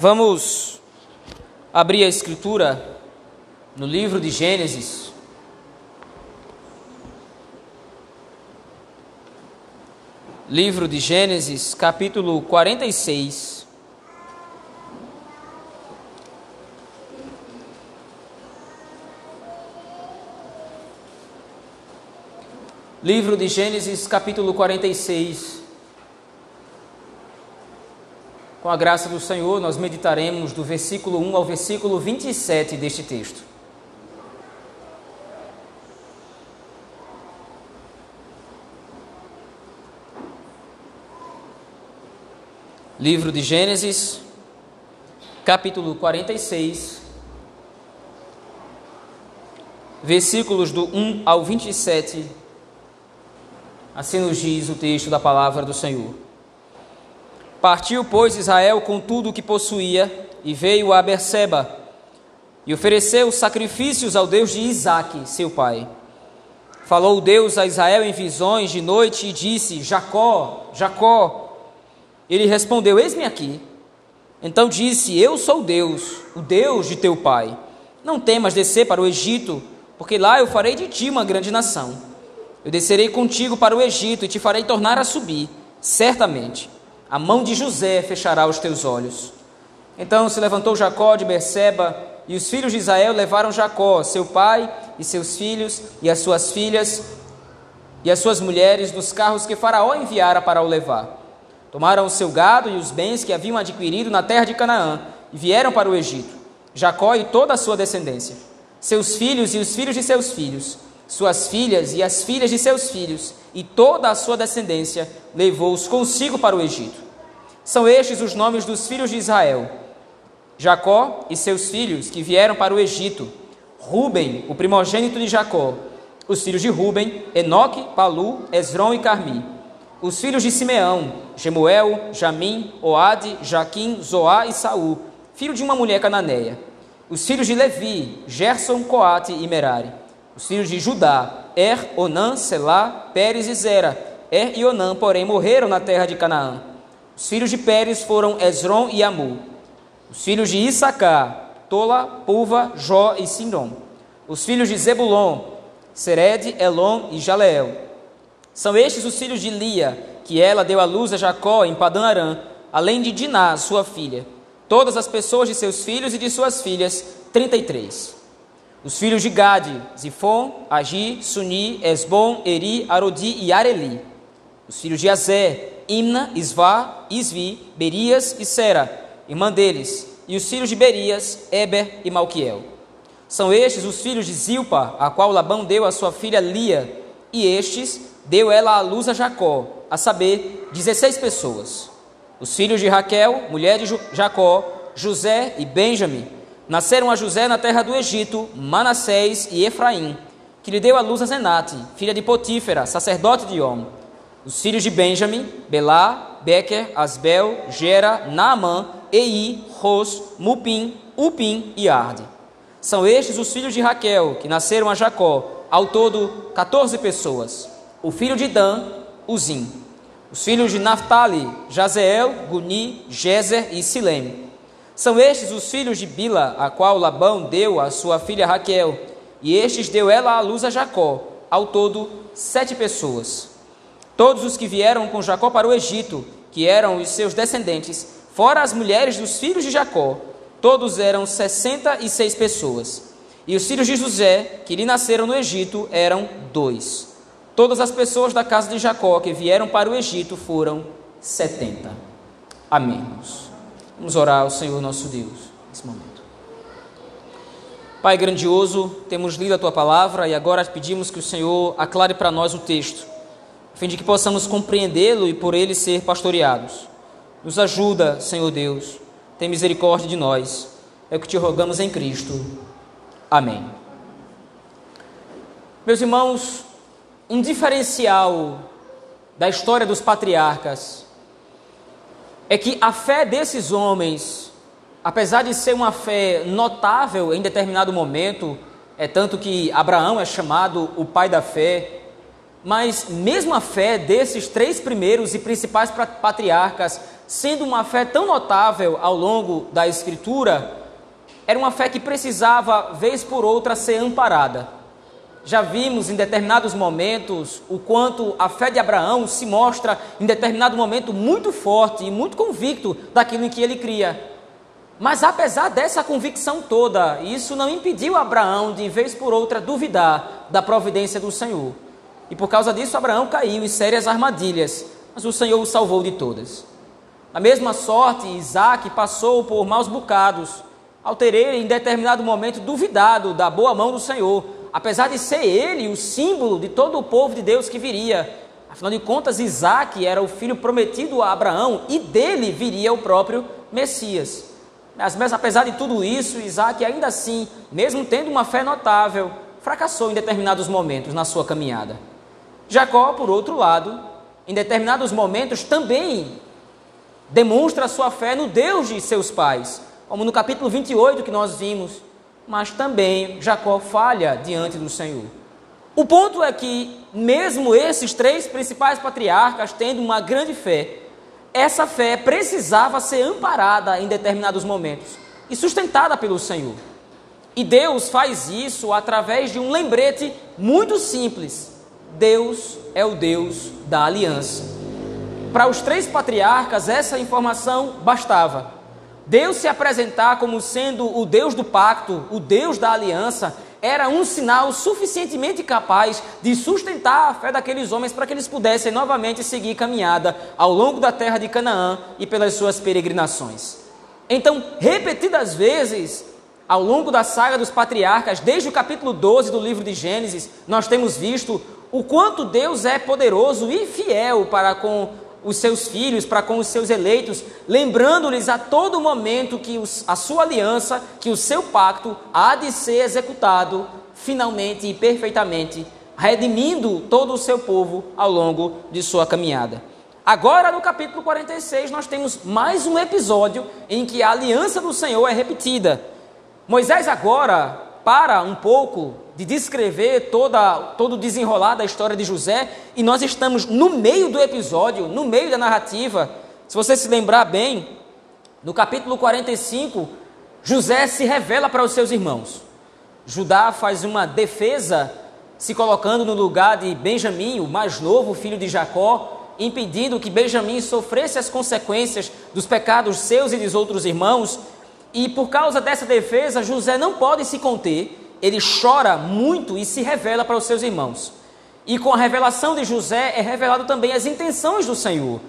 Vamos abrir a escritura no livro de Gênesis. Livro de Gênesis, capítulo 46. Livro de Gênesis, capítulo 46. Com a graça do Senhor, nós meditaremos do versículo 1 ao versículo 27 deste texto. Livro de Gênesis, capítulo 46, versículos do 1 ao 27. Assim nos diz o texto da palavra do Senhor. Partiu, pois, Israel com tudo o que possuía e veio a Berseba e ofereceu sacrifícios ao Deus de Isaque, seu pai. Falou Deus a Israel em visões de noite e disse: Jacó, Jacó. Ele respondeu: Eis-me aqui. Então disse: Eu sou Deus, o Deus de teu pai. Não temas descer para o Egito, porque lá eu farei de ti uma grande nação. Eu descerei contigo para o Egito e te farei tornar a subir, certamente a mão de José fechará os teus olhos. Então se levantou Jacó de Berseba, e os filhos de Israel levaram Jacó, seu pai, e seus filhos, e as suas filhas, e as suas mulheres, nos carros que Faraó enviara para o levar. Tomaram o seu gado e os bens que haviam adquirido na terra de Canaã, e vieram para o Egito. Jacó e toda a sua descendência, seus filhos e os filhos de seus filhos, suas filhas e as filhas de seus filhos, e toda a sua descendência levou-os consigo para o Egito. São estes os nomes dos filhos de Israel: Jacó e seus filhos que vieram para o Egito, Ruben, o primogênito de Jacó, os filhos de Ruben, Enoque, Palu, Esron e Carmi, os filhos de Simeão, Gemuel, Jamim, Oade, Jaquim, Zoá e Saul, filho de uma mulher cananeia, os filhos de Levi, Gerson, Coate e Merari, os filhos de Judá, Er, Onã, Selá, Pérez e Zera. Er e Onã, porém, morreram na terra de Canaã. Os filhos de Pérez foram Esron e Amu. Os filhos de Issacar, Tola, Pulva, Jó e Sindom. Os filhos de Zebulon, Sered, Elon e Jaleel. São estes os filhos de Lia, que ela deu à luz a Jacó em Padã Arã, além de Diná, sua filha. Todas as pessoas de seus filhos e de suas filhas, trinta e três. Os filhos de Gade, Zifon, Agi, Suni, Esbom, Eri, Arodi e Areli. Os filhos de Azé, Imna, Isvá, Isvi, Berias e Sera, irmã deles. E os filhos de Berias, Eber e Malquiel. São estes os filhos de Zilpa, a qual Labão deu a sua filha Lia. E estes deu ela à luz a Jacó, a saber, dezesseis pessoas. Os filhos de Raquel, mulher de Jacó, José e Benjamim Nasceram a José na terra do Egito, Manassés e Efraim, que lhe deu a luz a Zenate, filha de Potífera, sacerdote de Om. Os filhos de Benjamim, Belá, Becker, Asbel, Gera, Naamã, Ei, Ros, Mupim, Upim e Arde. São estes os filhos de Raquel, que nasceram a Jacó, ao todo 14 pessoas. O filho de Dan, Uzim. Os filhos de Naphtali, Jazeel, Guni, Jezer e Silem. São estes os filhos de Bila, a qual Labão deu a sua filha Raquel, e estes deu ela à luz a Jacó, ao todo sete pessoas. Todos os que vieram com Jacó para o Egito, que eram os seus descendentes, fora as mulheres dos filhos de Jacó, todos eram sessenta e seis pessoas. E os filhos de José, que lhe nasceram no Egito, eram dois. Todas as pessoas da casa de Jacó que vieram para o Egito foram setenta. Amém. Vamos orar ao Senhor nosso Deus nesse momento. Pai grandioso, temos lido a tua palavra e agora pedimos que o Senhor aclare para nós o texto, a fim de que possamos compreendê-lo e por ele ser pastoreados. Nos ajuda, Senhor Deus, tem misericórdia de nós. É o que te rogamos em Cristo. Amém. Meus irmãos, um diferencial da história dos patriarcas é que a fé desses homens, apesar de ser uma fé notável em determinado momento, é tanto que Abraão é chamado o pai da fé, mas mesmo a fé desses três primeiros e principais patriarcas sendo uma fé tão notável ao longo da Escritura, era uma fé que precisava, vez por outra, ser amparada. Já vimos em determinados momentos o quanto a fé de Abraão se mostra em determinado momento muito forte e muito convicto daquilo em que ele cria. Mas apesar dessa convicção toda, isso não impediu Abraão de, vez por outra, duvidar da providência do Senhor. E por causa disso, Abraão caiu em sérias armadilhas, mas o Senhor o salvou de todas. A mesma sorte, Isaac passou por maus bocados, ao ter ele, em determinado momento, duvidado da boa mão do Senhor apesar de ser ele o símbolo de todo o povo de Deus que viria. Afinal de contas, Isaac era o filho prometido a Abraão e dele viria o próprio Messias. Mas, apesar de tudo isso, Isaac ainda assim, mesmo tendo uma fé notável, fracassou em determinados momentos na sua caminhada. Jacó, por outro lado, em determinados momentos também demonstra sua fé no Deus de seus pais, como no capítulo 28 que nós vimos mas também Jacó falha diante do Senhor. O ponto é que, mesmo esses três principais patriarcas tendo uma grande fé, essa fé precisava ser amparada em determinados momentos e sustentada pelo Senhor. E Deus faz isso através de um lembrete muito simples: Deus é o Deus da aliança. Para os três patriarcas, essa informação bastava. Deus se apresentar como sendo o Deus do pacto, o Deus da aliança, era um sinal suficientemente capaz de sustentar a fé daqueles homens para que eles pudessem novamente seguir caminhada ao longo da terra de Canaã e pelas suas peregrinações. Então, repetidas vezes, ao longo da saga dos patriarcas, desde o capítulo 12 do livro de Gênesis, nós temos visto o quanto Deus é poderoso e fiel para com os seus filhos, para com os seus eleitos, lembrando-lhes a todo momento que os, a sua aliança, que o seu pacto há de ser executado finalmente e perfeitamente, redimindo todo o seu povo ao longo de sua caminhada. Agora, no capítulo 46, nós temos mais um episódio em que a aliança do Senhor é repetida. Moisés agora para um pouco de descrever toda, todo o desenrolar da história de José, e nós estamos no meio do episódio, no meio da narrativa. Se você se lembrar bem, no capítulo 45, José se revela para os seus irmãos. Judá faz uma defesa, se colocando no lugar de Benjamim, o mais novo filho de Jacó, impedindo que Benjamim sofresse as consequências dos pecados seus e dos outros irmãos. E por causa dessa defesa, José não pode se conter, ele chora muito e se revela para os seus irmãos. E com a revelação de José é revelado também as intenções do Senhor.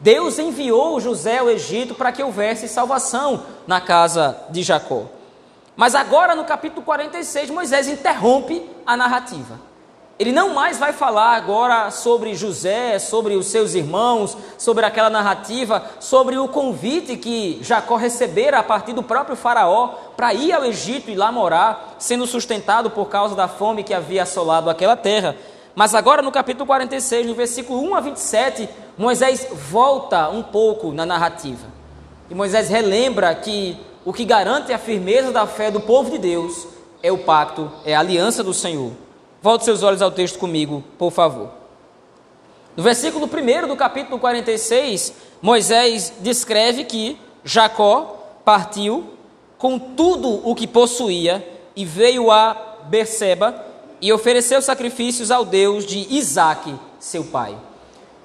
Deus enviou José ao Egito para que houvesse salvação na casa de Jacó. Mas agora no capítulo 46, Moisés interrompe a narrativa. Ele não mais vai falar agora sobre José, sobre os seus irmãos, sobre aquela narrativa, sobre o convite que Jacó recebera a partir do próprio Faraó para ir ao Egito e lá morar, sendo sustentado por causa da fome que havia assolado aquela terra. Mas agora no capítulo 46, no versículo 1 a 27, Moisés volta um pouco na narrativa. E Moisés relembra que o que garante a firmeza da fé do povo de Deus é o pacto, é a aliança do Senhor. Volte seus olhos ao texto comigo, por favor. No versículo 1 do capítulo 46, Moisés descreve que Jacó partiu com tudo o que possuía e veio a Berseba e ofereceu sacrifícios ao Deus de Isaque, seu pai.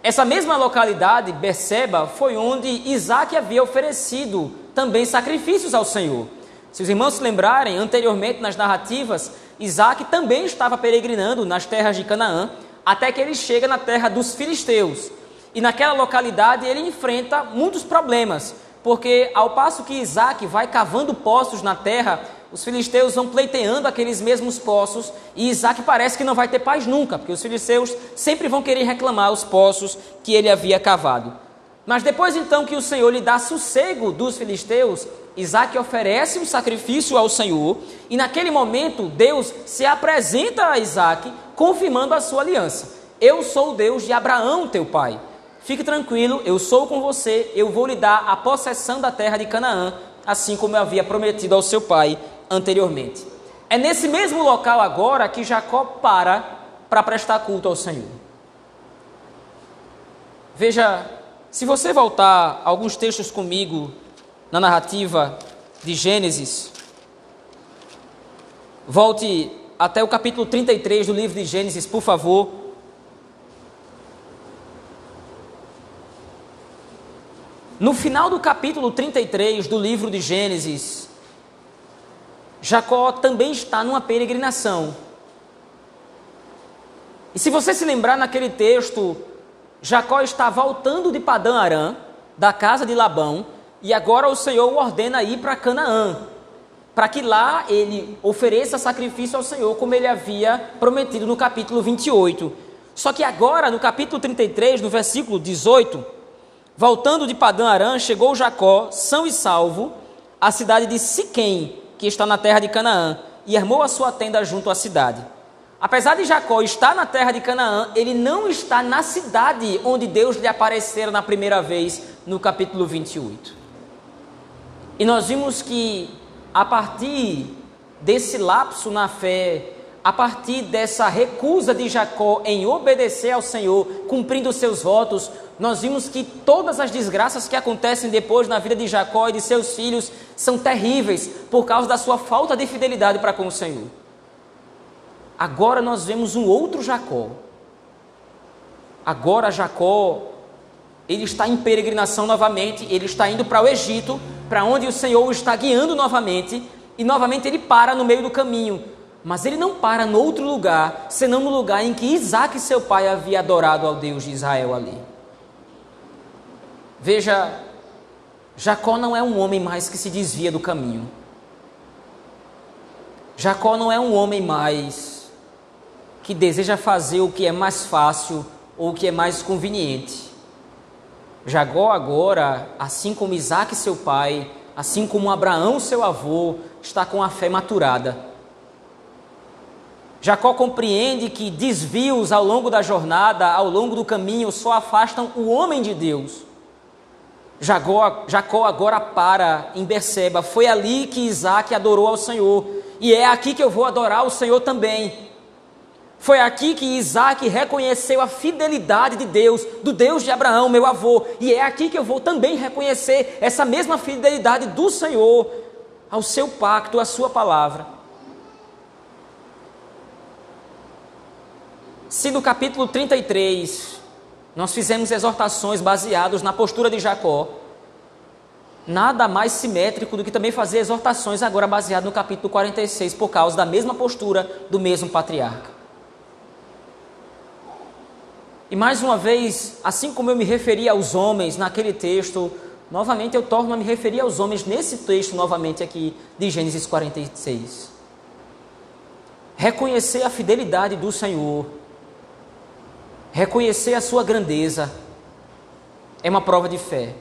Essa mesma localidade, Berseba, foi onde Isaque havia oferecido também sacrifícios ao Senhor. Se os irmãos se lembrarem, anteriormente nas narrativas, Isaac também estava peregrinando nas terras de Canaã, até que ele chega na terra dos filisteus. E naquela localidade ele enfrenta muitos problemas, porque ao passo que Isaac vai cavando poços na terra, os filisteus vão pleiteando aqueles mesmos poços e Isaac parece que não vai ter paz nunca, porque os filisteus sempre vão querer reclamar os poços que ele havia cavado. Mas depois então que o Senhor lhe dá sossego dos filisteus, Isaac oferece um sacrifício ao Senhor e naquele momento Deus se apresenta a Isaac, confirmando a sua aliança. Eu sou o Deus de Abraão, teu pai. Fique tranquilo, eu sou com você, eu vou lhe dar a possessão da terra de Canaã, assim como eu havia prometido ao seu pai anteriormente. É nesse mesmo local agora que Jacó para para prestar culto ao Senhor. Veja Se você voltar alguns textos comigo na narrativa de Gênesis, volte até o capítulo 33 do livro de Gênesis, por favor. No final do capítulo 33 do livro de Gênesis, Jacó também está numa peregrinação. E se você se lembrar naquele texto, Jacó está voltando de Padã Arã, da casa de Labão, e agora o Senhor o ordena ir para Canaã, para que lá ele ofereça sacrifício ao Senhor, como ele havia prometido no capítulo 28. Só que agora, no capítulo 33, no versículo 18, voltando de Padã Arã, chegou Jacó, são e salvo, à cidade de Siquém, que está na terra de Canaã, e armou a sua tenda junto à cidade. Apesar de Jacó estar na terra de Canaã, ele não está na cidade onde Deus lhe aparecera na primeira vez, no capítulo 28. E nós vimos que a partir desse lapso na fé, a partir dessa recusa de Jacó em obedecer ao Senhor, cumprindo seus votos, nós vimos que todas as desgraças que acontecem depois na vida de Jacó e de seus filhos são terríveis por causa da sua falta de fidelidade para com o Senhor. Agora nós vemos um outro Jacó. Agora Jacó, ele está em peregrinação novamente, ele está indo para o Egito para onde o Senhor o está guiando novamente, e novamente ele para no meio do caminho. Mas ele não para no outro lugar, senão no lugar em que Isaac, seu pai, havia adorado ao Deus de Israel ali. Veja, Jacó não é um homem mais que se desvia do caminho. Jacó não é um homem mais que deseja fazer o que é mais fácil ou o que é mais conveniente. Jacó agora, assim como Isaac seu pai, assim como Abraão seu avô, está com a fé maturada. Jacó compreende que desvios ao longo da jornada, ao longo do caminho, só afastam o homem de Deus. Jacó, agora para em Berseba. Foi ali que Isaac adorou ao Senhor. E é aqui que eu vou adorar o Senhor também. Foi aqui que Isaac reconheceu a fidelidade de Deus, do Deus de Abraão, meu avô. E é aqui que eu vou também reconhecer essa mesma fidelidade do Senhor ao seu pacto, à sua palavra. Se no capítulo 33 nós fizemos exortações baseadas na postura de Jacó, nada mais simétrico do que também fazer exortações agora baseado no capítulo 46 por causa da mesma postura do mesmo patriarca. E mais uma vez, assim como eu me referi aos homens naquele texto, novamente eu torno a me referir aos homens nesse texto novamente aqui de Gênesis 46. Reconhecer a fidelidade do Senhor, reconhecer a sua grandeza, é uma prova de fé.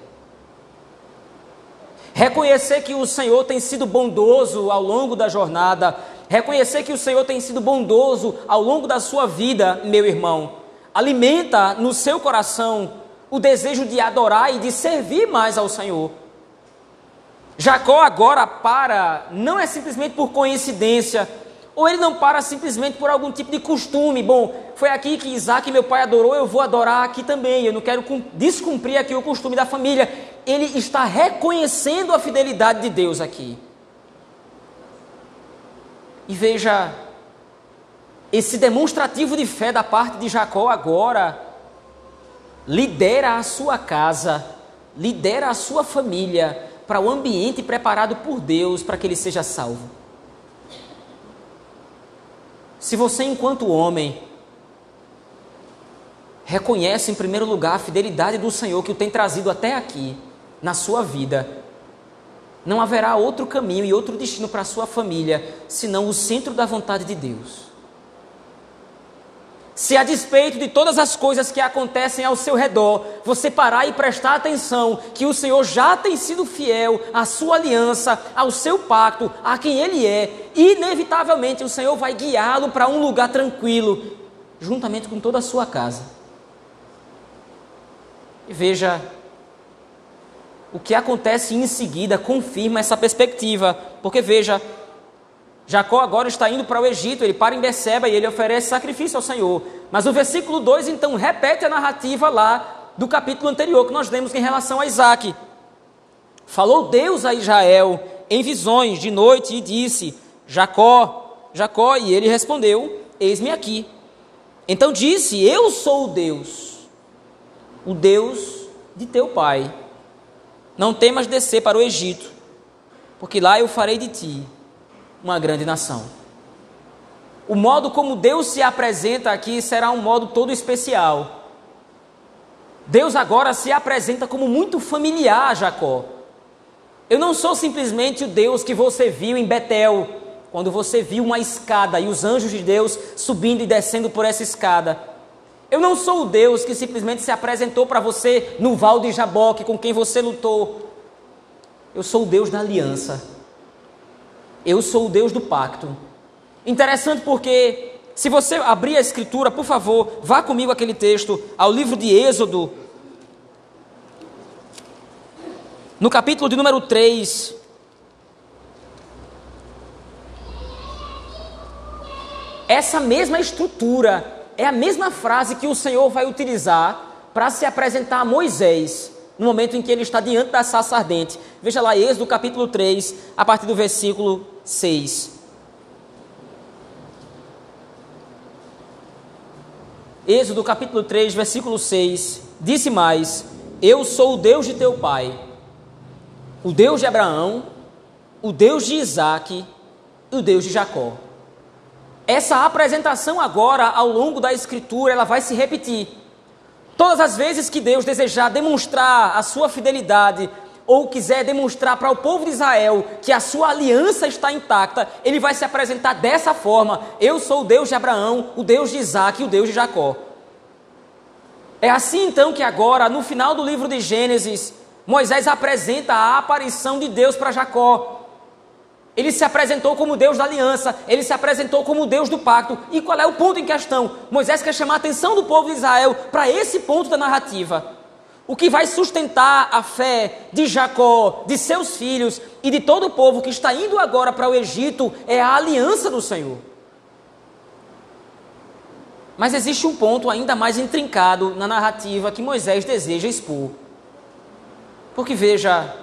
Reconhecer que o Senhor tem sido bondoso ao longo da jornada, reconhecer que o Senhor tem sido bondoso ao longo da sua vida, meu irmão alimenta no seu coração o desejo de adorar e de servir mais ao Senhor. Jacó agora para, não é simplesmente por coincidência, ou ele não para simplesmente por algum tipo de costume. Bom, foi aqui que Isaac, meu pai, adorou, eu vou adorar aqui também. Eu não quero descumprir aqui o costume da família. Ele está reconhecendo a fidelidade de Deus aqui. E veja esse demonstrativo de fé da parte de Jacó agora lidera a sua casa, lidera a sua família para o ambiente preparado por Deus para que ele seja salvo. Se você, enquanto homem, reconhece em primeiro lugar a fidelidade do Senhor que o tem trazido até aqui, na sua vida, não haverá outro caminho e outro destino para a sua família senão o centro da vontade de Deus. Se a despeito de todas as coisas que acontecem ao seu redor, você parar e prestar atenção que o Senhor já tem sido fiel à sua aliança, ao seu pacto, a quem Ele é, inevitavelmente o Senhor vai guiá-lo para um lugar tranquilo, juntamente com toda a sua casa. E veja, o que acontece em seguida confirma essa perspectiva, porque veja, Jacó agora está indo para o Egito, ele para em Beceba e ele oferece sacrifício ao Senhor. Mas o versículo 2 então repete a narrativa lá do capítulo anterior que nós lemos em relação a Isaac. Falou Deus a Israel em visões de noite e disse: Jacó, Jacó, e ele respondeu: Eis-me aqui. Então disse: Eu sou o Deus, o Deus de teu pai. Não temas descer para o Egito, porque lá eu farei de ti uma grande nação. O modo como Deus se apresenta aqui será um modo todo especial. Deus agora se apresenta como muito familiar a Jacó. Eu não sou simplesmente o Deus que você viu em Betel, quando você viu uma escada e os anjos de Deus subindo e descendo por essa escada. Eu não sou o Deus que simplesmente se apresentou para você no val de Jaboque, com quem você lutou. Eu sou o Deus da aliança. Eu sou o Deus do pacto. Interessante porque, se você abrir a escritura, por favor, vá comigo aquele texto, ao livro de Êxodo, no capítulo de número 3. Essa mesma estrutura é a mesma frase que o Senhor vai utilizar para se apresentar a Moisés no momento em que ele está diante da sarça ardente. Veja lá, Êxodo capítulo 3, a partir do versículo 6. Êxodo capítulo 3, versículo 6. Disse mais: Eu sou o Deus de teu pai, o Deus de Abraão, o Deus de Isaac e o Deus de Jacó. Essa apresentação agora, ao longo da Escritura, ela vai se repetir. Todas as vezes que Deus desejar demonstrar a sua fidelidade ou quiser demonstrar para o povo de Israel que a sua aliança está intacta, ele vai se apresentar dessa forma: Eu sou o Deus de Abraão, o Deus de Isaac e o Deus de Jacó. É assim então que agora, no final do livro de Gênesis, Moisés apresenta a aparição de Deus para Jacó. Ele se apresentou como Deus da aliança, ele se apresentou como Deus do pacto. E qual é o ponto em questão? Moisés quer chamar a atenção do povo de Israel para esse ponto da narrativa. O que vai sustentar a fé de Jacó, de seus filhos e de todo o povo que está indo agora para o Egito é a aliança do Senhor. Mas existe um ponto ainda mais intrincado na narrativa que Moisés deseja expor. Porque veja,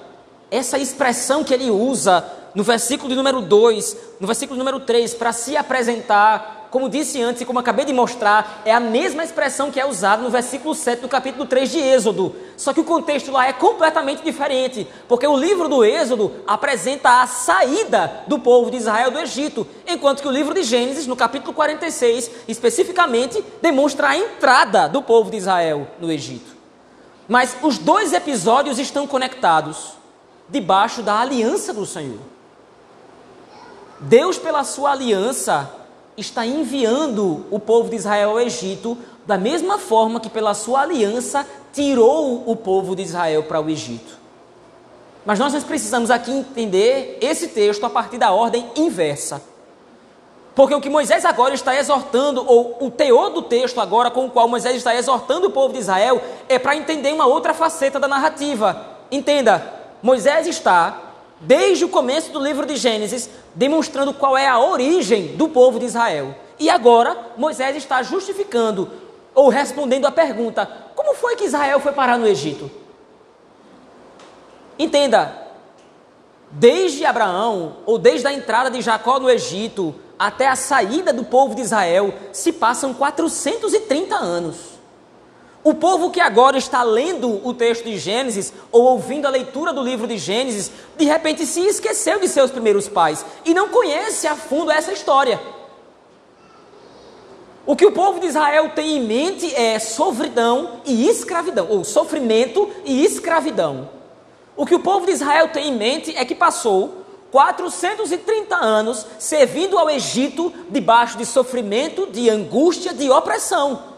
essa expressão que ele usa no versículo de número 2, no versículo número 3, para se apresentar, como disse antes e como acabei de mostrar, é a mesma expressão que é usada no versículo 7 do capítulo 3 de Êxodo. Só que o contexto lá é completamente diferente, porque o livro do Êxodo apresenta a saída do povo de Israel do Egito, enquanto que o livro de Gênesis, no capítulo 46, especificamente, demonstra a entrada do povo de Israel no Egito. Mas os dois episódios estão conectados debaixo da aliança do Senhor. Deus, pela sua aliança, está enviando o povo de Israel ao Egito, da mesma forma que, pela sua aliança, tirou o povo de Israel para o Egito. Mas nós precisamos aqui entender esse texto a partir da ordem inversa. Porque o que Moisés agora está exortando, ou o teor do texto agora com o qual Moisés está exortando o povo de Israel, é para entender uma outra faceta da narrativa. Entenda, Moisés está desde o começo do livro de Gênesis, demonstrando qual é a origem do povo de Israel. E agora, Moisés está justificando ou respondendo à pergunta: como foi que Israel foi parar no Egito? Entenda, desde Abraão, ou desde a entrada de Jacó no Egito, até a saída do povo de Israel, se passam 430 anos. O povo que agora está lendo o texto de Gênesis ou ouvindo a leitura do livro de Gênesis, de repente se esqueceu de seus primeiros pais e não conhece a fundo essa história. O que o povo de Israel tem em mente é sofridão e escravidão, ou sofrimento e escravidão. O que o povo de Israel tem em mente é que passou 430 anos servindo ao Egito debaixo de sofrimento, de angústia, de opressão.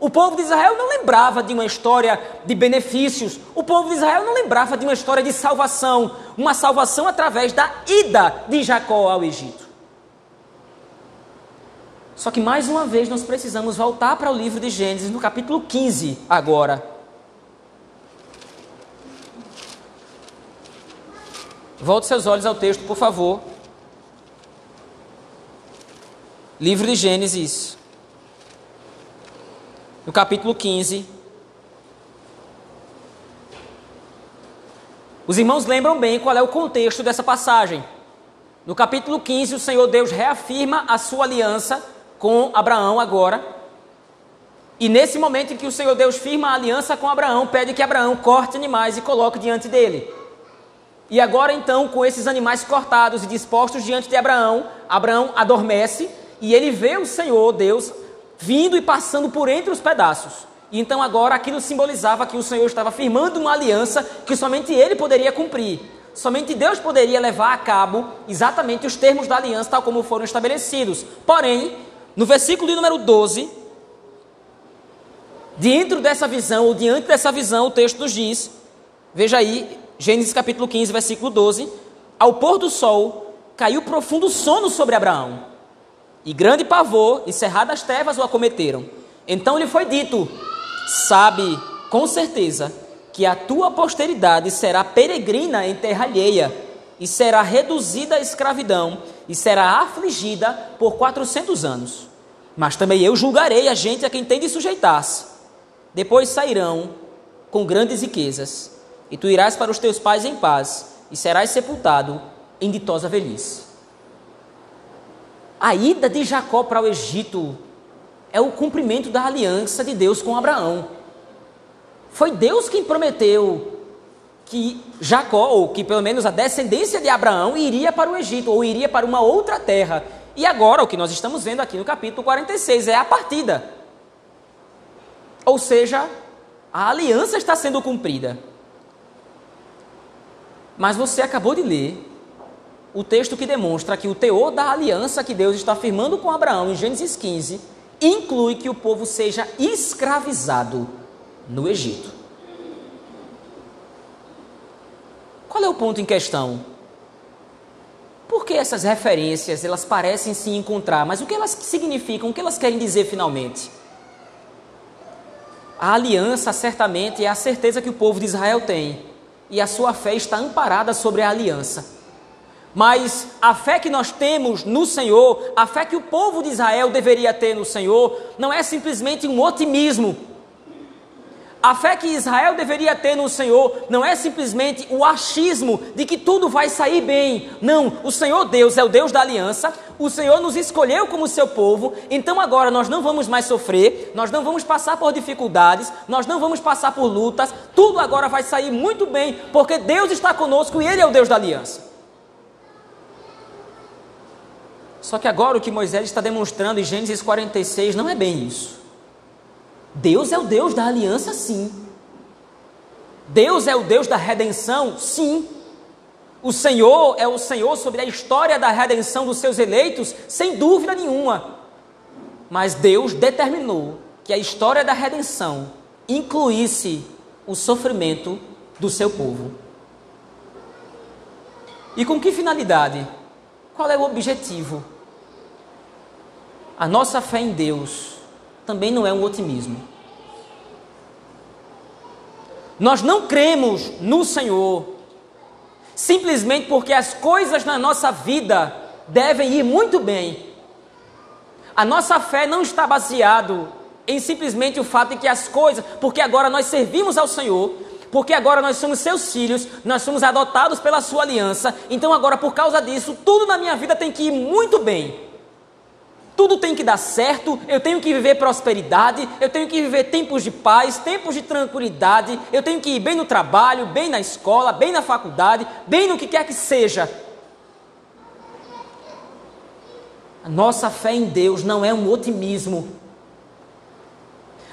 O povo de Israel não lembrava de uma história de benefícios, o povo de Israel não lembrava de uma história de salvação, uma salvação através da ida de Jacó ao Egito. Só que mais uma vez nós precisamos voltar para o livro de Gênesis, no capítulo 15, agora. Volte seus olhos ao texto, por favor. Livro de Gênesis, no capítulo 15. Os irmãos lembram bem qual é o contexto dessa passagem. No capítulo 15, o Senhor Deus reafirma a sua aliança com Abraão agora. E nesse momento em que o Senhor Deus firma a aliança com Abraão, pede que Abraão corte animais e coloque diante dele. E agora então, com esses animais cortados e dispostos diante de Abraão, Abraão adormece e ele vê o Senhor Deus vindo e passando por entre os pedaços. E então agora aquilo simbolizava que o Senhor estava firmando uma aliança que somente ele poderia cumprir. Somente Deus poderia levar a cabo exatamente os termos da aliança tal como foram estabelecidos. Porém, no versículo de número 12, dentro dessa visão, ou diante dessa visão, o texto nos diz, veja aí, Gênesis capítulo 15, versículo 12: Ao pôr do sol, caiu profundo sono sobre Abraão, e grande pavor e cerradas trevas o acometeram. Então lhe foi dito: Sabe com certeza que a tua posteridade será peregrina em terra alheia, e será reduzida à escravidão, e será afligida por quatrocentos anos. Mas também eu julgarei a gente a quem tem de sujeitar-se. Depois sairão com grandes riquezas e tu irás para os teus pais em paz, e serás sepultado em ditosa velhice. A ida de Jacó para o Egito é o cumprimento da aliança de Deus com Abraão. Foi Deus quem prometeu que Jacó, ou que pelo menos a descendência de Abraão, iria para o Egito, ou iria para uma outra terra. E agora, o que nós estamos vendo aqui no capítulo 46 é a partida. Ou seja, a aliança está sendo cumprida. Mas você acabou de ler o texto que demonstra que o teor da aliança que Deus está firmando com Abraão em Gênesis 15 inclui que o povo seja escravizado no Egito. Qual é o ponto em questão? Por que essas referências elas parecem se encontrar, mas o que elas significam, o que elas querem dizer finalmente? A aliança certamente é a certeza que o povo de Israel tem e a sua fé está amparada sobre a aliança. Mas a fé que nós temos no Senhor, a fé que o povo de Israel deveria ter no Senhor, não é simplesmente um otimismo a fé que Israel deveria ter no Senhor não é simplesmente o achismo de que tudo vai sair bem. Não, o Senhor Deus é o Deus da aliança, o Senhor nos escolheu como seu povo, então agora nós não vamos mais sofrer, nós não vamos passar por dificuldades, nós não vamos passar por lutas, tudo agora vai sair muito bem, porque Deus está conosco e Ele é o Deus da aliança. Só que agora o que Moisés está demonstrando em Gênesis 46 não é bem isso. Deus é o Deus da aliança, sim. Deus é o Deus da redenção, sim. O Senhor é o Senhor sobre a história da redenção dos seus eleitos, sem dúvida nenhuma. Mas Deus determinou que a história da redenção incluísse o sofrimento do seu povo. E com que finalidade? Qual é o objetivo? A nossa fé em Deus também não é um otimismo. Nós não cremos no Senhor simplesmente porque as coisas na nossa vida devem ir muito bem. A nossa fé não está baseado em simplesmente o fato de que as coisas, porque agora nós servimos ao Senhor, porque agora nós somos seus filhos, nós somos adotados pela sua aliança, então agora por causa disso, tudo na minha vida tem que ir muito bem tudo tem que dar certo, eu tenho que viver prosperidade, eu tenho que viver tempos de paz, tempos de tranquilidade, eu tenho que ir bem no trabalho, bem na escola, bem na faculdade, bem no que quer que seja. A nossa fé em Deus não é um otimismo.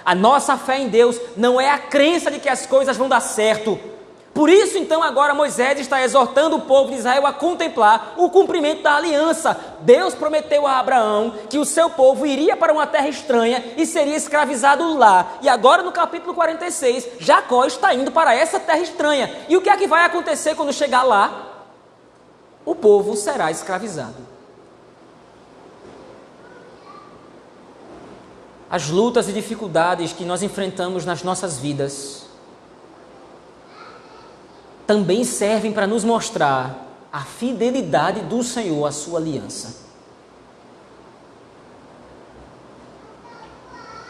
A nossa fé em Deus não é a crença de que as coisas vão dar certo. Por isso, então, agora Moisés está exortando o povo de Israel a contemplar o cumprimento da aliança. Deus prometeu a Abraão que o seu povo iria para uma terra estranha e seria escravizado lá. E agora, no capítulo 46, Jacó está indo para essa terra estranha. E o que é que vai acontecer quando chegar lá? O povo será escravizado. As lutas e dificuldades que nós enfrentamos nas nossas vidas também servem para nos mostrar a fidelidade do Senhor à sua aliança.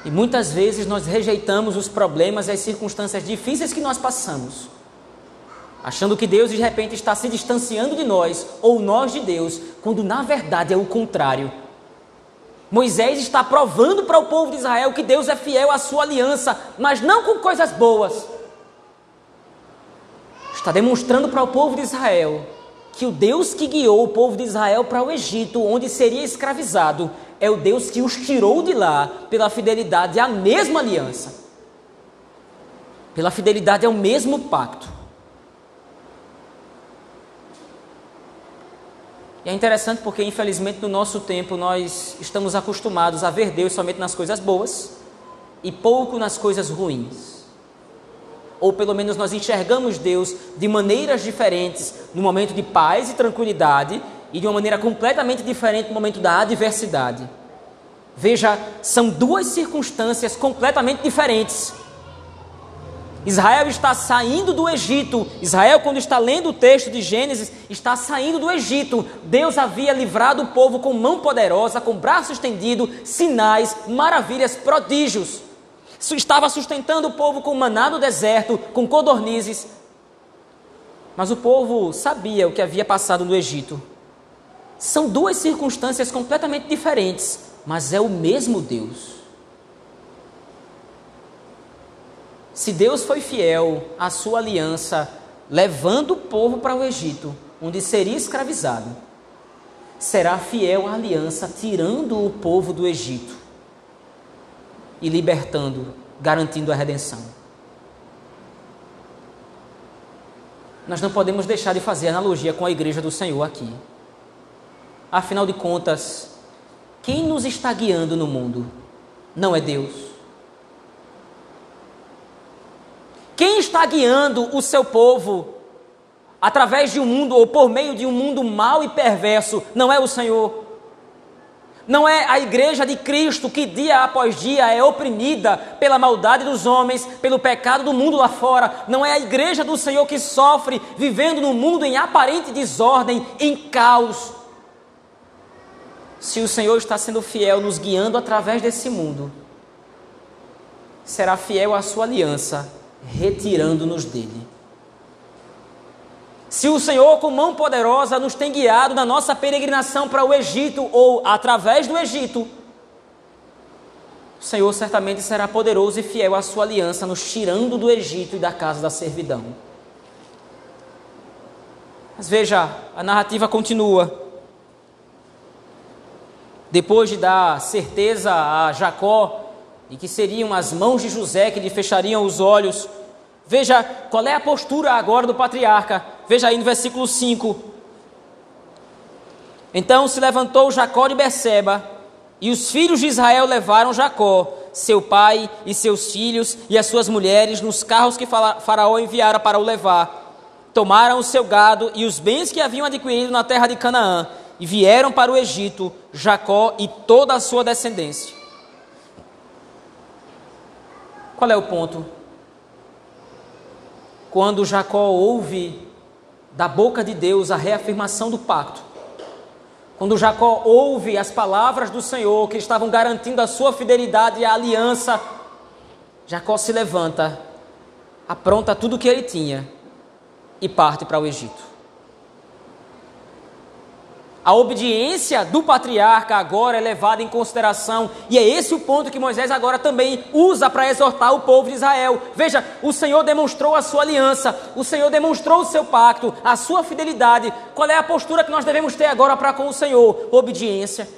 E muitas vezes nós rejeitamos os problemas e as circunstâncias difíceis que nós passamos, achando que Deus de repente está se distanciando de nós, ou nós de Deus, quando na verdade é o contrário. Moisés está provando para o povo de Israel que Deus é fiel à sua aliança, mas não com coisas boas. Está demonstrando para o povo de Israel que o Deus que guiou o povo de Israel para o Egito, onde seria escravizado, é o Deus que os tirou de lá pela fidelidade à mesma aliança, pela fidelidade ao mesmo pacto. É interessante porque, infelizmente, no nosso tempo nós estamos acostumados a ver Deus somente nas coisas boas e pouco nas coisas ruins. Ou pelo menos nós enxergamos Deus de maneiras diferentes no momento de paz e tranquilidade e de uma maneira completamente diferente no momento da adversidade. Veja, são duas circunstâncias completamente diferentes. Israel está saindo do Egito. Israel, quando está lendo o texto de Gênesis, está saindo do Egito. Deus havia livrado o povo com mão poderosa, com braço estendido, sinais, maravilhas, prodígios. Estava sustentando o povo com maná no deserto, com codornizes. Mas o povo sabia o que havia passado no Egito. São duas circunstâncias completamente diferentes, mas é o mesmo Deus. Se Deus foi fiel à sua aliança, levando o povo para o Egito, onde seria escravizado, será fiel à aliança, tirando o povo do Egito e libertando, garantindo a redenção. Nós não podemos deixar de fazer analogia com a igreja do Senhor aqui. Afinal de contas, quem nos está guiando no mundo não é Deus. Quem está guiando o seu povo através de um mundo ou por meio de um mundo mau e perverso não é o Senhor. Não é a igreja de Cristo que dia após dia é oprimida pela maldade dos homens, pelo pecado do mundo lá fora. Não é a igreja do Senhor que sofre vivendo no mundo em aparente desordem, em caos. Se o Senhor está sendo fiel, nos guiando através desse mundo, será fiel à sua aliança retirando-nos dele. Se o Senhor, com mão poderosa, nos tem guiado na nossa peregrinação para o Egito ou através do Egito, o Senhor certamente será poderoso e fiel à sua aliança, nos tirando do Egito e da casa da servidão. Mas veja, a narrativa continua. Depois de dar certeza a Jacó e que seriam as mãos de José que lhe fechariam os olhos. Veja qual é a postura agora do patriarca. Veja aí no versículo 5. Então se levantou Jacó de Beceba, e os filhos de Israel levaram Jacó, seu pai e seus filhos e as suas mulheres nos carros que Faraó enviara para o levar. Tomaram o seu gado e os bens que haviam adquirido na terra de Canaã e vieram para o Egito, Jacó e toda a sua descendência. Qual é o ponto? Quando Jacó ouve da boca de Deus a reafirmação do pacto, quando Jacó ouve as palavras do Senhor que estavam garantindo a sua fidelidade e a aliança, Jacó se levanta, apronta tudo o que ele tinha e parte para o Egito. A obediência do patriarca agora é levada em consideração, e é esse o ponto que Moisés agora também usa para exortar o povo de Israel. Veja, o Senhor demonstrou a sua aliança, o Senhor demonstrou o seu pacto, a sua fidelidade. Qual é a postura que nós devemos ter agora para com o Senhor? Obediência.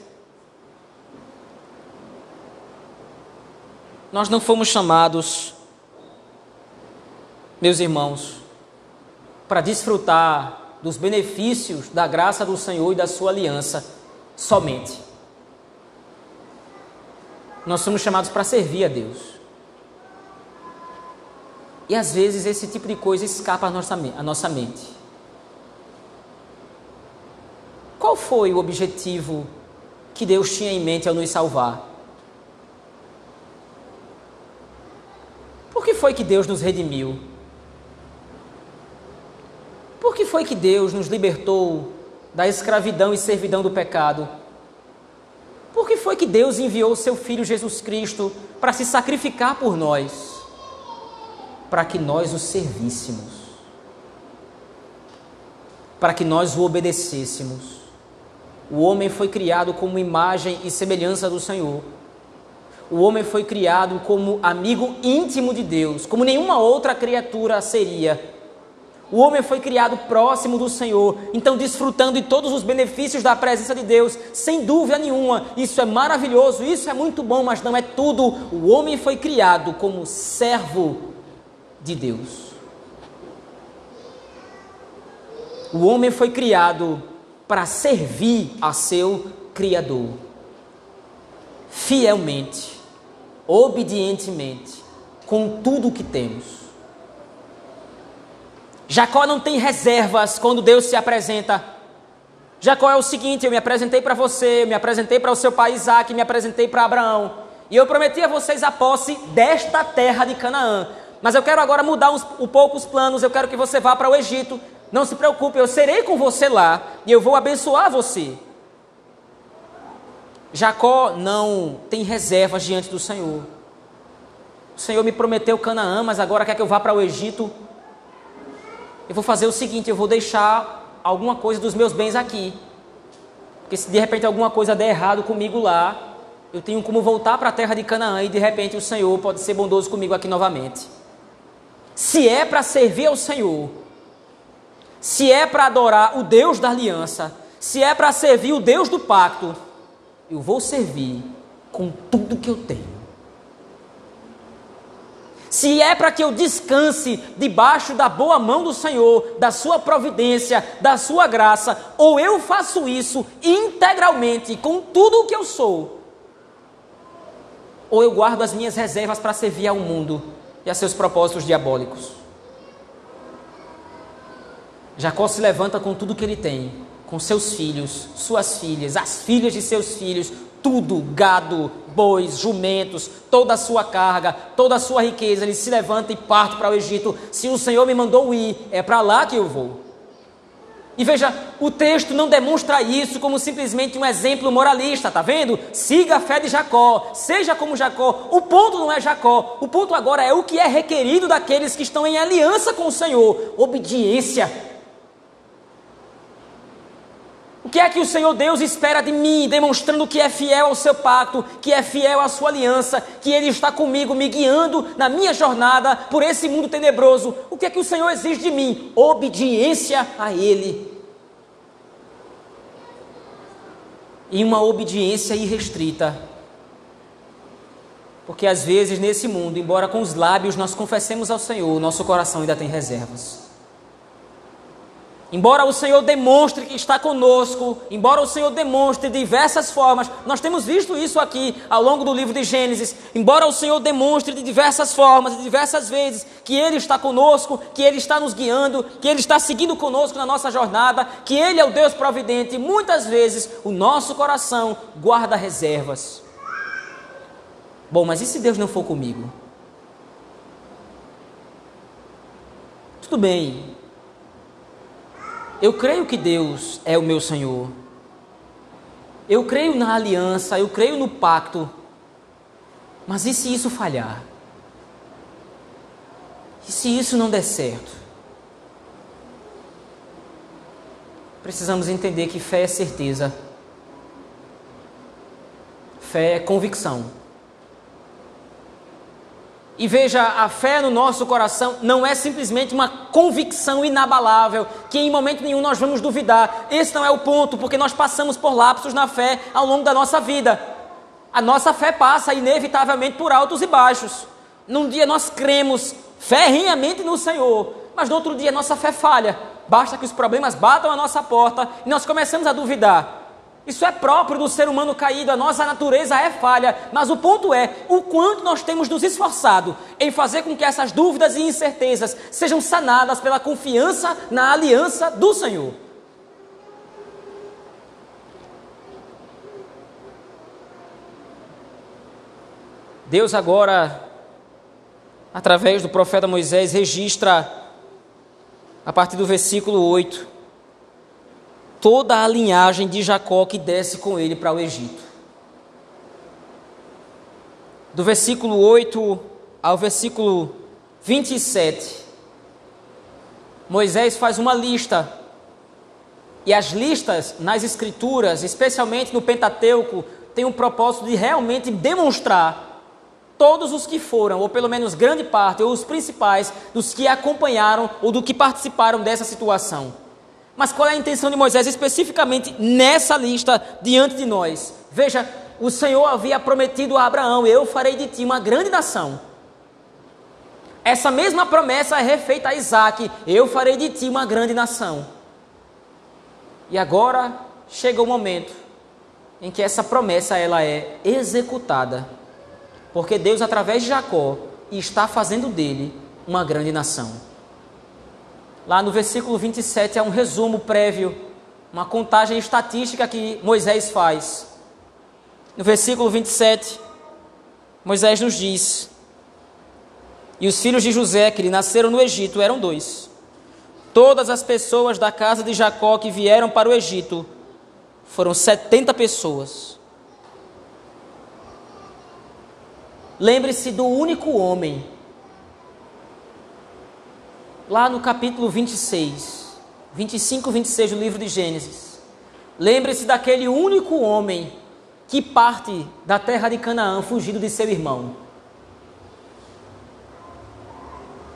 Nós não fomos chamados, meus irmãos, para desfrutar dos benefícios da graça do Senhor e da sua aliança somente. Nós somos chamados para servir a Deus. E às vezes esse tipo de coisa escapa à nossa, à nossa mente. Qual foi o objetivo que Deus tinha em mente ao nos salvar? Por que foi que Deus nos redimiu? Por que foi que Deus nos libertou da escravidão e servidão do pecado? Por que foi que Deus enviou seu Filho Jesus Cristo para se sacrificar por nós? Para que nós o servíssemos. para que nós o obedecêssemos. O homem foi criado como imagem e semelhança do Senhor. O homem foi criado como amigo íntimo de Deus, como nenhuma outra criatura seria. O homem foi criado próximo do Senhor, então desfrutando de todos os benefícios da presença de Deus, sem dúvida nenhuma. Isso é maravilhoso, isso é muito bom, mas não é tudo. O homem foi criado como servo de Deus. O homem foi criado para servir a seu Criador, fielmente, obedientemente, com tudo o que temos. Jacó não tem reservas quando Deus se apresenta. Jacó é o seguinte: eu me apresentei para você, me apresentei para o seu pai Isaac, me apresentei para Abraão. E eu prometi a vocês a posse desta terra de Canaã. Mas eu quero agora mudar uns, um pouco os planos. Eu quero que você vá para o Egito. Não se preocupe, eu serei com você lá e eu vou abençoar você. Jacó não tem reservas diante do Senhor. O Senhor me prometeu Canaã, mas agora quer que eu vá para o Egito eu vou fazer o seguinte: eu vou deixar alguma coisa dos meus bens aqui. Porque se de repente alguma coisa der errado comigo lá, eu tenho como voltar para a terra de Canaã e de repente o Senhor pode ser bondoso comigo aqui novamente. Se é para servir ao Senhor, se é para adorar o Deus da aliança, se é para servir o Deus do pacto, eu vou servir com tudo que eu tenho se é para que eu descanse debaixo da boa mão do Senhor, da sua providência, da sua graça, ou eu faço isso integralmente com tudo o que eu sou, ou eu guardo as minhas reservas para servir ao mundo e a seus propósitos diabólicos. Jacó se levanta com tudo que ele tem, com seus filhos, suas filhas, as filhas de seus filhos, tudo, gado, bois, jumentos, toda a sua carga, toda a sua riqueza, ele se levanta e parte para o Egito. Se o Senhor me mandou ir, é para lá que eu vou. E veja, o texto não demonstra isso como simplesmente um exemplo moralista, tá vendo? Siga a fé de Jacó, seja como Jacó. O ponto não é Jacó, o ponto agora é o que é requerido daqueles que estão em aliança com o Senhor: obediência, o que é que o Senhor Deus espera de mim, demonstrando que é fiel ao seu pacto, que é fiel à sua aliança, que Ele está comigo, me guiando na minha jornada por esse mundo tenebroso? O que é que o Senhor exige de mim? Obediência a Ele. E uma obediência irrestrita. Porque às vezes nesse mundo, embora com os lábios nós confessemos ao Senhor, nosso coração ainda tem reservas. Embora o Senhor demonstre que está conosco, embora o Senhor demonstre de diversas formas, nós temos visto isso aqui ao longo do livro de Gênesis. Embora o Senhor demonstre de diversas formas, de diversas vezes, que Ele está conosco, que Ele está nos guiando, que Ele está seguindo conosco na nossa jornada, que Ele é o Deus providente, muitas vezes o nosso coração guarda reservas. Bom, mas e se Deus não for comigo? Tudo bem, eu creio que Deus é o meu Senhor. Eu creio na aliança, eu creio no pacto. Mas e se isso falhar? E se isso não der certo? Precisamos entender que fé é certeza. Fé é convicção. E veja, a fé no nosso coração não é simplesmente uma convicção inabalável, que em momento nenhum nós vamos duvidar. Esse não é o ponto, porque nós passamos por lapsos na fé ao longo da nossa vida. A nossa fé passa inevitavelmente por altos e baixos. Num dia nós cremos ferrenhamente no Senhor, mas no outro dia nossa fé falha. Basta que os problemas batam a nossa porta e nós começamos a duvidar. Isso é próprio do ser humano caído, a nossa natureza é falha, mas o ponto é o quanto nós temos nos esforçado em fazer com que essas dúvidas e incertezas sejam sanadas pela confiança na aliança do Senhor. Deus agora, através do profeta Moisés, registra, a partir do versículo 8, toda a linhagem de Jacó que desce com ele para o Egito. Do versículo 8 ao versículo 27, Moisés faz uma lista E as listas nas Escrituras, especialmente no Pentateuco, têm o propósito de realmente demonstrar todos os que foram, ou pelo menos grande parte, ou os principais, dos que acompanharam ou do que participaram dessa situação. Mas qual é a intenção de Moisés especificamente nessa lista diante de nós? Veja, o Senhor havia prometido a Abraão: Eu farei de ti uma grande nação. Essa mesma promessa é refeita a Isaac: Eu farei de ti uma grande nação. E agora chega o momento em que essa promessa ela é executada, porque Deus através de Jacó está fazendo dele uma grande nação. Lá no versículo 27 é um resumo prévio, uma contagem estatística que Moisés faz. No versículo 27, Moisés nos diz: E os filhos de José, que lhe nasceram no Egito, eram dois. Todas as pessoas da casa de Jacó que vieram para o Egito foram 70 pessoas. Lembre-se do único homem lá no capítulo 26, 25, 26 do livro de Gênesis. Lembre-se daquele único homem que parte da terra de Canaã fugido de seu irmão.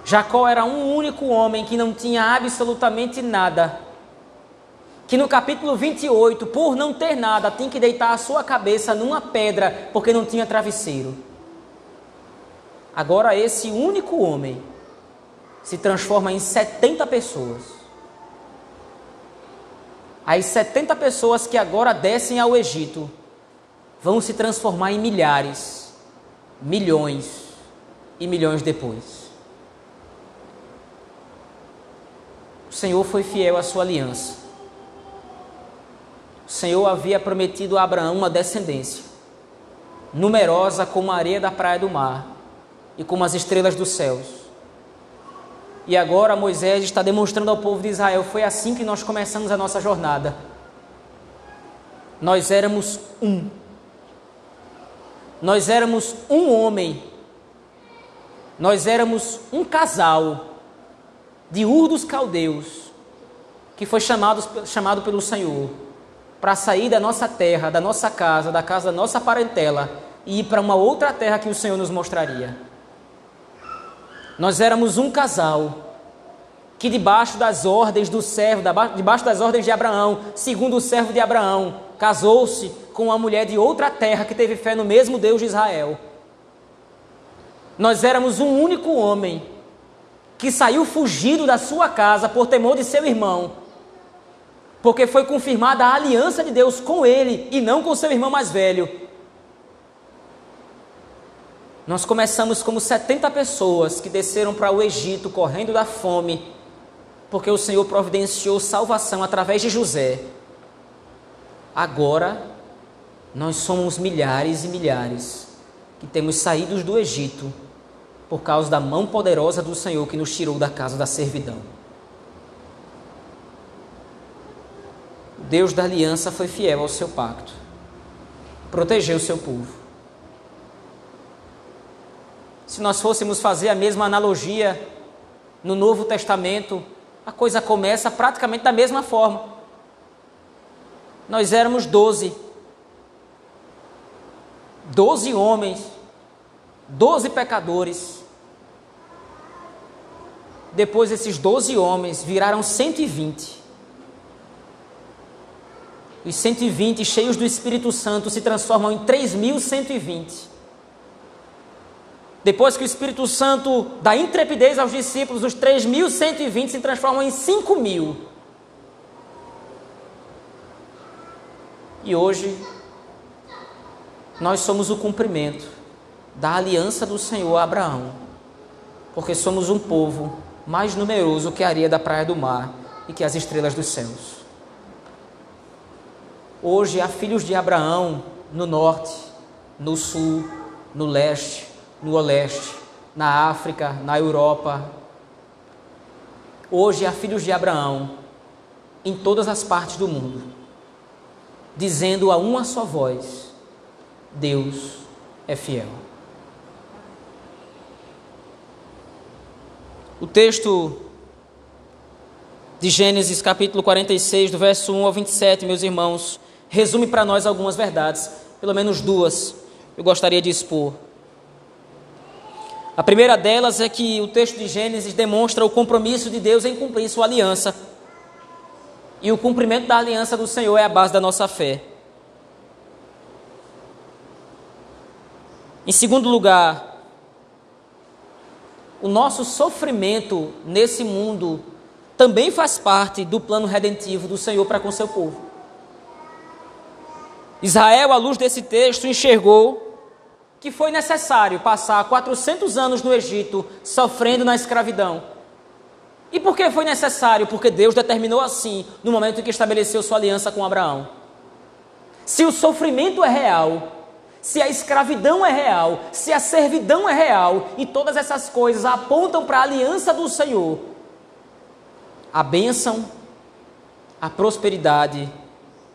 Jacó era um único homem que não tinha absolutamente nada. Que no capítulo 28, por não ter nada, tem que deitar a sua cabeça numa pedra porque não tinha travesseiro. Agora, esse único homem se transforma em 70 pessoas. As 70 pessoas que agora descem ao Egito vão se transformar em milhares, milhões e milhões depois. O Senhor foi fiel à sua aliança. O Senhor havia prometido a Abraão uma descendência, numerosa como a areia da praia do mar e como as estrelas dos céus. E agora Moisés está demonstrando ao povo de Israel: foi assim que nós começamos a nossa jornada. Nós éramos um. Nós éramos um homem. Nós éramos um casal de Ur dos Caldeus, que foi chamado, chamado pelo Senhor para sair da nossa terra, da nossa casa, da casa da nossa parentela e ir para uma outra terra que o Senhor nos mostraria. Nós éramos um casal que debaixo das ordens do servo, debaixo das ordens de Abraão, segundo o servo de Abraão, casou-se com uma mulher de outra terra que teve fé no mesmo Deus de Israel. Nós éramos um único homem que saiu fugido da sua casa por temor de seu irmão, porque foi confirmada a aliança de Deus com ele e não com seu irmão mais velho. Nós começamos como 70 pessoas que desceram para o Egito correndo da fome, porque o Senhor providenciou salvação através de José. Agora, nós somos milhares e milhares que temos saído do Egito por causa da mão poderosa do Senhor que nos tirou da casa da servidão. Deus da aliança foi fiel ao seu pacto, protegeu o seu povo. Se nós fôssemos fazer a mesma analogia no Novo Testamento, a coisa começa praticamente da mesma forma. Nós éramos doze. Doze homens, doze pecadores. Depois esses doze homens viraram 120. Os 120 cheios do Espírito Santo se transformam em 3.120. Depois que o Espírito Santo dá intrepidez aos discípulos, os 3.120 se transformam em 5 mil. E hoje, nós somos o cumprimento da aliança do Senhor a Abraão, porque somos um povo mais numeroso que a areia da praia do mar e que as estrelas dos céus. Hoje há filhos de Abraão no norte, no sul, no leste, no Oeste, na África, na Europa. Hoje há filhos de Abraão em todas as partes do mundo, dizendo a uma só voz: Deus é fiel. O texto de Gênesis, capítulo 46, do verso 1 ao 27, meus irmãos, resume para nós algumas verdades, pelo menos duas, eu gostaria de expor. A primeira delas é que o texto de Gênesis demonstra o compromisso de Deus em cumprir sua aliança. E o cumprimento da aliança do Senhor é a base da nossa fé. Em segundo lugar, o nosso sofrimento nesse mundo também faz parte do plano redentivo do Senhor para com seu povo. Israel, à luz desse texto, enxergou que foi necessário passar 400 anos no Egito sofrendo na escravidão. E por que foi necessário? Porque Deus determinou assim no momento em que estabeleceu sua aliança com Abraão. Se o sofrimento é real, se a escravidão é real, se a servidão é real, e todas essas coisas apontam para a aliança do Senhor, a bênção, a prosperidade,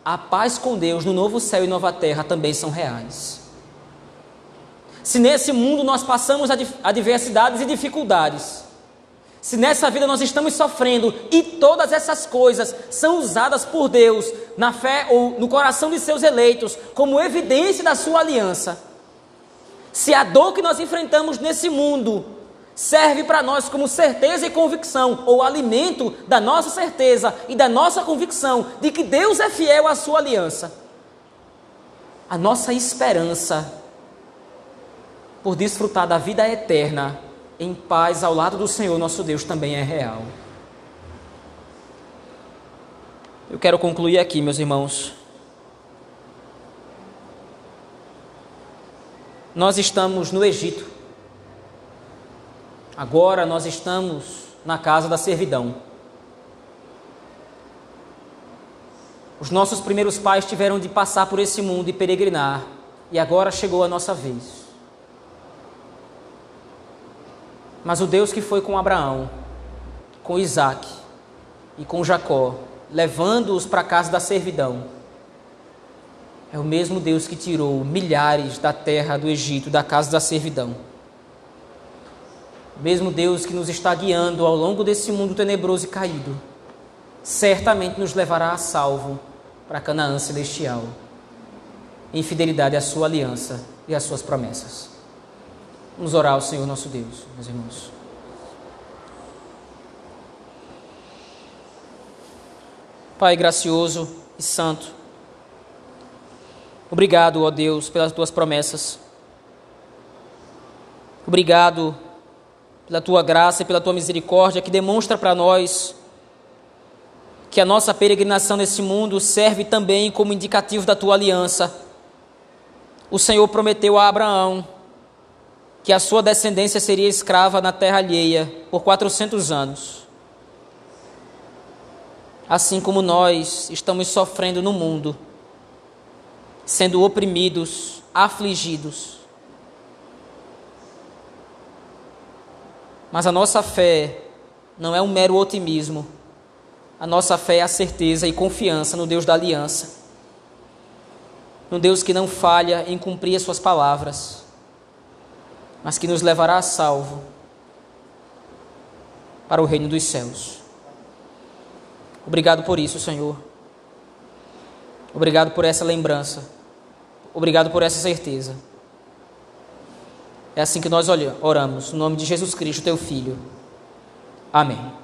a paz com Deus no novo céu e nova terra também são reais. Se nesse mundo nós passamos adversidades e dificuldades, se nessa vida nós estamos sofrendo e todas essas coisas são usadas por Deus na fé ou no coração de seus eleitos como evidência da sua aliança, se a dor que nós enfrentamos nesse mundo serve para nós como certeza e convicção, ou alimento da nossa certeza e da nossa convicção de que Deus é fiel à sua aliança, a nossa esperança por desfrutar da vida eterna em paz ao lado do Senhor nosso Deus também é real. Eu quero concluir aqui, meus irmãos. Nós estamos no Egito. Agora nós estamos na casa da servidão. Os nossos primeiros pais tiveram de passar por esse mundo e peregrinar, e agora chegou a nossa vez. Mas o Deus que foi com Abraão, com Isaac e com Jacó, levando-os para a casa da servidão, é o mesmo Deus que tirou milhares da terra do Egito, da casa da servidão. O mesmo Deus que nos está guiando ao longo desse mundo tenebroso e caído, certamente nos levará a salvo para Canaã celestial, em fidelidade à sua aliança e às suas promessas. Vamos orar ao Senhor nosso Deus, meus irmãos. Pai gracioso e santo, obrigado, ó Deus, pelas tuas promessas. Obrigado pela tua graça e pela tua misericórdia que demonstra para nós que a nossa peregrinação nesse mundo serve também como indicativo da tua aliança. O Senhor prometeu a Abraão que a sua descendência seria escrava na terra alheia por 400 anos. Assim como nós estamos sofrendo no mundo, sendo oprimidos, afligidos. Mas a nossa fé não é um mero otimismo. A nossa fé é a certeza e confiança no Deus da aliança. No Deus que não falha em cumprir as suas palavras mas que nos levará a salvo para o reino dos céus. Obrigado por isso, Senhor. Obrigado por essa lembrança. Obrigado por essa certeza. É assim que nós oramos, no nome de Jesus Cristo, teu Filho. Amém.